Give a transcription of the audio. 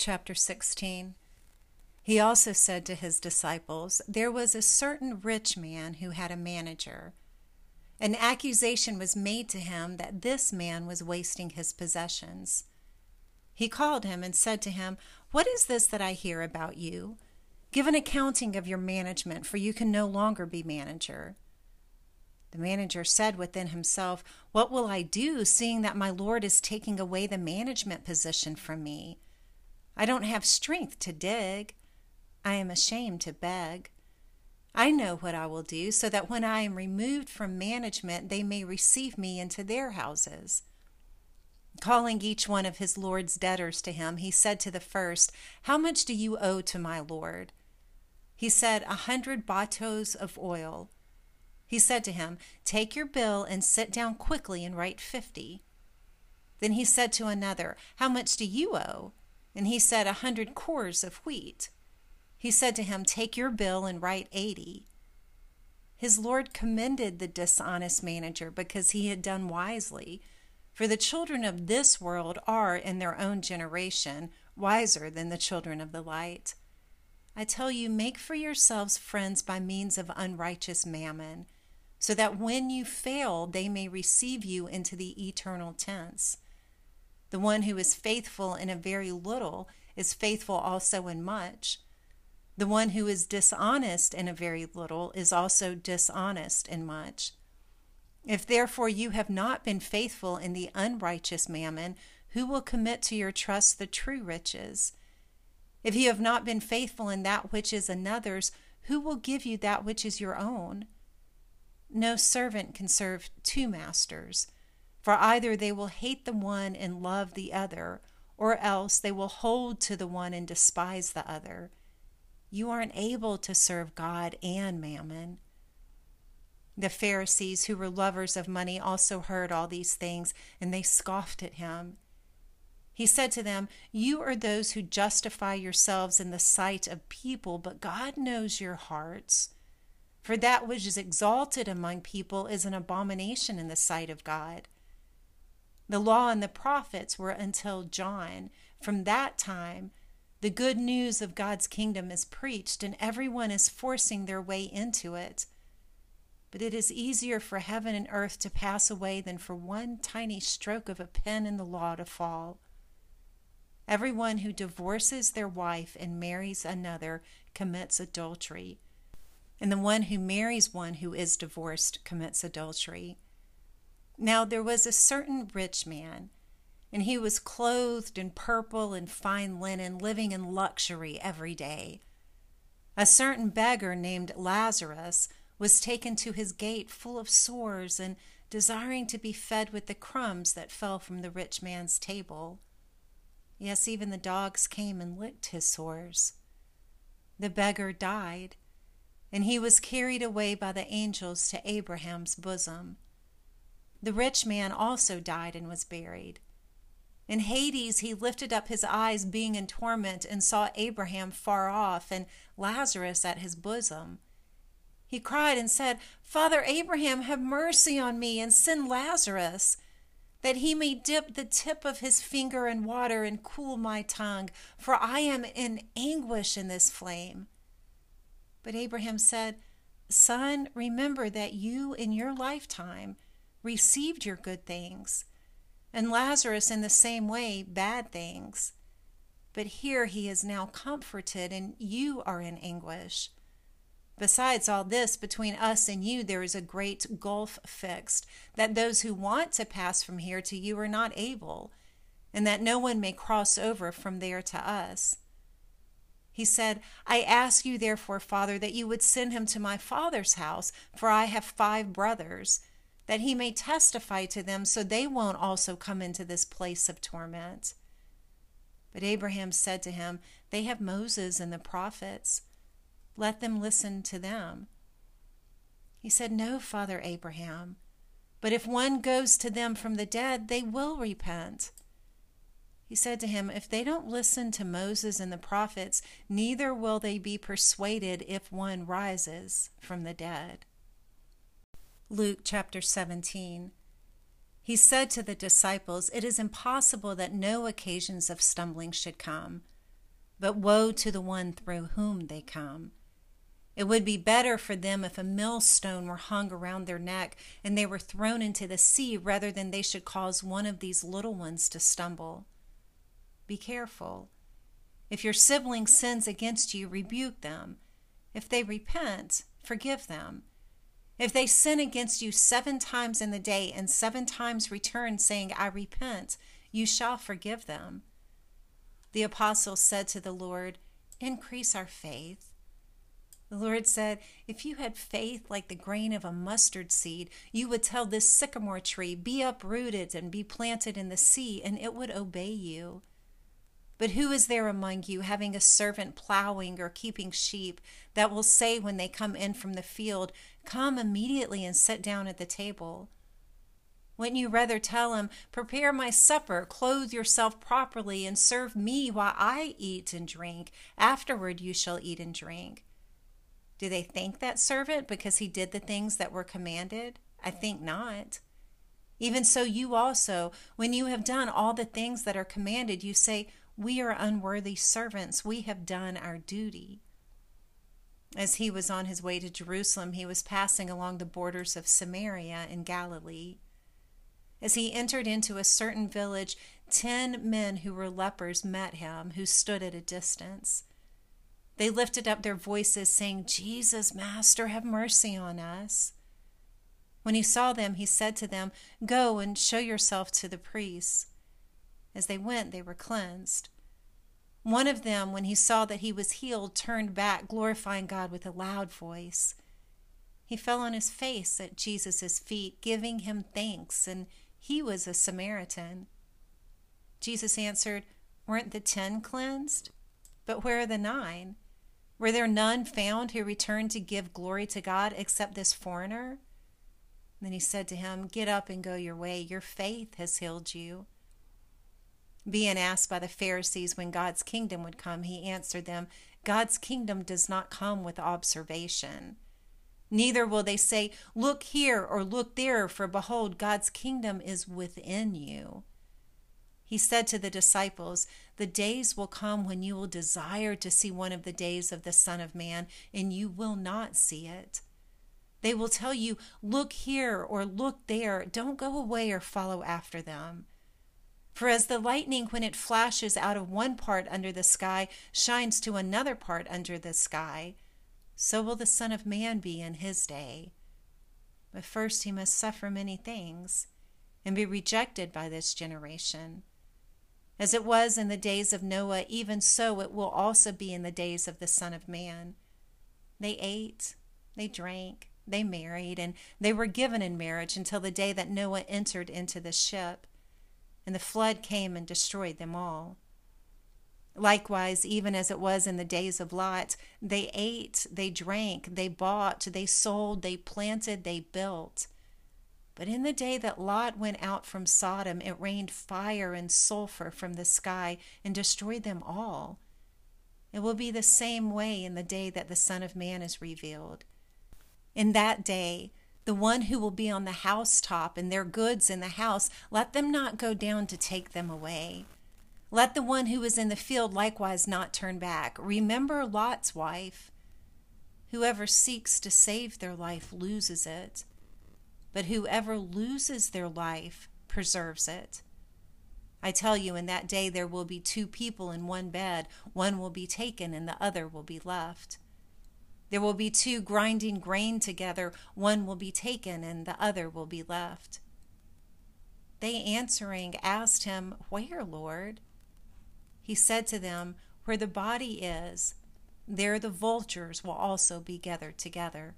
chapter 16. He also said to his disciples, There was a certain rich man who had a manager. An accusation was made to him that this man was wasting his possessions. He called him and said to him, What is this that I hear about you? Give an accounting of your management, for you can no longer be manager. The manager said within himself, What will I do, seeing that my Lord is taking away the management position from me? I don't have strength to dig. I am ashamed to beg. I know what I will do, so that when I am removed from management, they may receive me into their houses. Calling each one of his Lord's debtors to him, he said to the first, How much do you owe to my Lord? He said, A hundred batos of oil. He said to him, Take your bill and sit down quickly and write fifty. Then he said to another, How much do you owe? And he said, A hundred cors of wheat. He said to him, Take your bill and write eighty. His Lord commended the dishonest manager because he had done wisely. For the children of this world are, in their own generation, wiser than the children of the light. I tell you, make for yourselves friends by means of unrighteous mammon so that when you fail, they may receive you into the eternal tents. The one who is faithful in a very little is faithful also in much. The one who is dishonest in a very little is also dishonest in much. If therefore you have not been faithful in the unrighteous mammon, who will commit to your trust the true riches? If you have not been faithful in that which is another's, who will give you that which is your own? No servant can serve two masters, for either they will hate the one and love the other, or else they will hold to the one and despise the other. You aren't able to serve God and mammon. The Pharisees, who were lovers of money, also heard all these things, and they scoffed at him. He said to them, You are those who justify yourselves in the sight of people, but God knows your hearts. For that which is exalted among people is an abomination in the sight of God. The law and the prophets were until John. From that time, the good news of God's kingdom is preached, and everyone is forcing their way into it. But it is easier for heaven and earth to pass away than for one tiny stroke of a pen in the law to fall. Everyone who divorces their wife and marries another commits adultery and the one who marries one who is divorced commits adultery. Now there was a certain rich man, and he was clothed in purple and fine linen, living in luxury every day. A certain beggar named Lazarus was taken to his gate full of sores and desiring to be fed with the crumbs that fell from the rich man's table. Yes, even the dogs came and licked his sores. The beggar died and he was carried away by the angels to Abraham's bosom. The rich man also died and was buried. In Hades, he lifted up his eyes, being in torment, and saw Abraham far off and Lazarus at his bosom. He cried and said, Father Abraham, have mercy on me and send Lazarus, that he may dip the tip of his finger in water and cool my tongue, for I am in anguish in this flame. But Abraham said, Son, remember that you in your lifetime received your good things, and Lazarus in the same way bad things. But here he is now comforted, and you are in anguish. Besides all this, between us and you there is a great gulf fixed, that those who want to pass from here to you are not able, and that no one may cross over from there to us. He said, I ask you, therefore, Father, that you would send him to my father's house, for I have five brothers, that he may testify to them, so they won't also come into this place of torment. But Abraham said to him, They have Moses and the prophets. Let them listen to them. He said, No, Father Abraham, but if one goes to them from the dead, they will repent. He said to him, If they don't listen to Moses and the prophets, neither will they be persuaded if one rises from the dead. Luke chapter 17. He said to the disciples, It is impossible that no occasions of stumbling should come, but woe to the one through whom they come. It would be better for them if a millstone were hung around their neck and they were thrown into the sea rather than they should cause one of these little ones to stumble. Be careful. If your sibling sins against you, rebuke them. If they repent, forgive them. If they sin against you seven times in the day and seven times return, saying, I repent, you shall forgive them. The apostle said to the Lord, Increase our faith. The Lord said, If you had faith like the grain of a mustard seed, you would tell this sycamore tree, Be uprooted and be planted in the sea, and it would obey you. But who is there among you, having a servant plowing or keeping sheep, that will say when they come in from the field, Come immediately and sit down at the table? Wouldn't you rather tell him, Prepare my supper, clothe yourself properly, and serve me while I eat and drink? Afterward you shall eat and drink. Do they thank that servant because he did the things that were commanded? I think not. Even so, you also, when you have done all the things that are commanded, you say, We are unworthy servants. We have done our duty. As he was on his way to Jerusalem, he was passing along the borders of Samaria and Galilee. As he entered into a certain village, ten men who were lepers met him, who stood at a distance. They lifted up their voices, saying, Jesus, Master, have mercy on us. When he saw them, he said to them, Go and show yourself to the priests. As they went, they were cleansed. One of them, when he saw that he was healed, turned back, glorifying God with a loud voice. He fell on his face at Jesus' feet, giving him thanks, and he was a Samaritan. Jesus answered, Weren't the ten cleansed? But where are the nine? Were there none found who returned to give glory to God except this foreigner? Then he said to him, Get up and go your way. Your faith has healed you. Being asked by the Pharisees when God's kingdom would come, he answered them, God's kingdom does not come with observation. Neither will they say, Look here or look there, for behold, God's kingdom is within you. He said to the disciples, The days will come when you will desire to see one of the days of the Son of Man, and you will not see it. They will tell you, Look here or look there. Don't go away or follow after them. For as the lightning, when it flashes out of one part under the sky, shines to another part under the sky, so will the Son of Man be in his day. But first he must suffer many things and be rejected by this generation. As it was in the days of Noah, even so it will also be in the days of the Son of Man. They ate, they drank, they married, and they were given in marriage until the day that Noah entered into the ship, and the flood came and destroyed them all. Likewise, even as it was in the days of Lot, they ate, they drank, they bought, they sold, they planted, they built. But in the day that Lot went out from Sodom, it rained fire and sulfur from the sky and destroyed them all. It will be the same way in the day that the Son of Man is revealed. In that day, the one who will be on the housetop and their goods in the house, let them not go down to take them away. Let the one who is in the field likewise not turn back. Remember Lot's wife. Whoever seeks to save their life loses it but whoever loses their life preserves it. I tell you, in that day there will be two people in one bed, one will be taken and the other will be left. There will be two grinding grain together, one will be taken and the other will be left. They answering asked him, Where, Lord? He said to them, Where the body is, there the vultures will also be gathered together.